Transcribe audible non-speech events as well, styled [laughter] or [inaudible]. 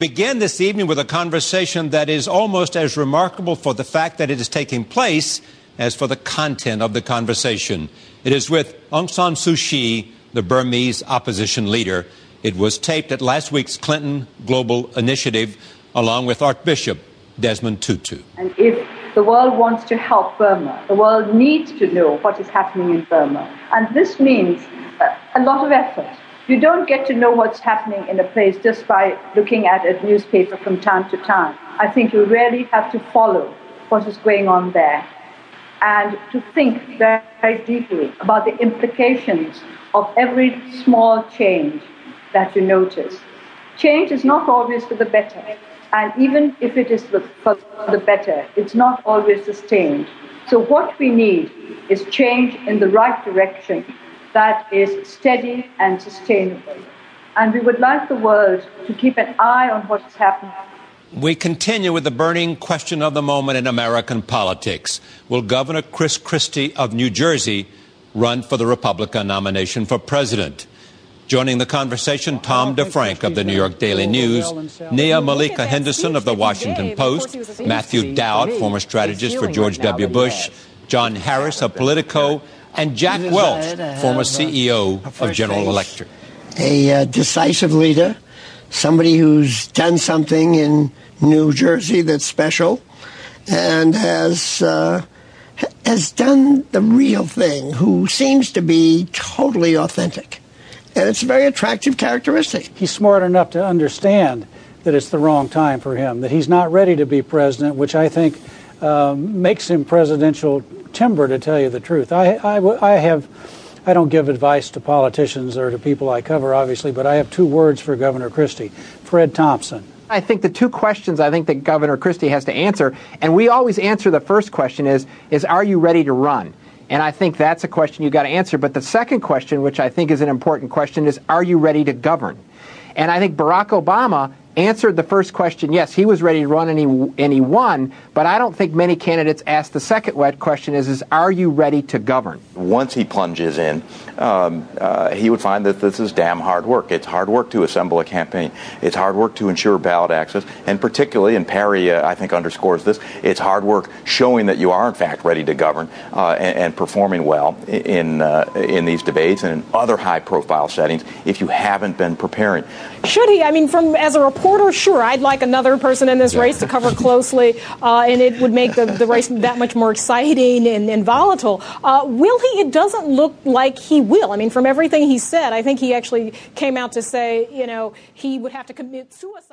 begin this evening with a conversation that is almost as remarkable for the fact that it is taking place as for the content of the conversation. It is with Aung San Suu Kyi, the Burmese opposition leader. It was taped at last week's Clinton Global Initiative along with Archbishop Desmond Tutu. And if the world wants to help Burma, the world needs to know what is happening in Burma. And this means uh, a lot of effort. You don't get to know what's happening in a place just by looking at a newspaper from time to time. I think you really have to follow what is going on there and to think very, very deeply about the implications of every small change that you notice. Change is not always for the better. And even if it is for the better, it's not always sustained. So, what we need is change in the right direction that is steady and sustainable. And we would like the world to keep an eye on what's happening. We continue with the burning question of the moment in American politics. Will Governor Chris Christie of New Jersey run for the Republican nomination for president? Joining the conversation, Tom DeFrank of the New York Daily News, Nia Malika Henderson of the Washington Post, Matthew Dowd, former strategist for George W. Bush, John Harris of Politico, and Jack Welch, former CEO of General Electric. A uh, decisive leader, somebody who's done something in New Jersey that's special, and has uh, has done the real thing. Who seems to be totally authentic, and it's a very attractive characteristic. He's smart enough to understand that it's the wrong time for him, that he's not ready to be president, which I think um, makes him presidential timber, to tell you the truth. I, I, I have. I don't give advice to politicians or to people I cover, obviously, but I have two words for Governor Christie Fred Thompson. I think the two questions I think that Governor Christie has to answer, and we always answer the first question is, is are you ready to run? And I think that's a question you got to answer. But the second question, which I think is an important question, is are you ready to govern? And I think Barack Obama answered the first question, yes, he was ready to run and he, and he won, but I don't think many candidates asked the second question is, is are you ready to govern? Once he plunges in, um, uh, he would find that this is damn hard work. It's hard work to assemble a campaign. It's hard work to ensure ballot access, and particularly, and Perry, uh, I think, underscores this, it's hard work showing that you are, in fact, ready to govern uh, and, and, performing well in, uh, in these debates and in other high-profile settings if you haven't been preparing. Should he? I mean, from as a reporter, sure, I'd like another person in this race to cover closely, [laughs] uh, and it would make the, the race that much more exciting and, and volatile. Uh, will he? It doesn't look like he will. I mean, from everything he said, I think he actually came out to say, you know, he would have to commit suicide.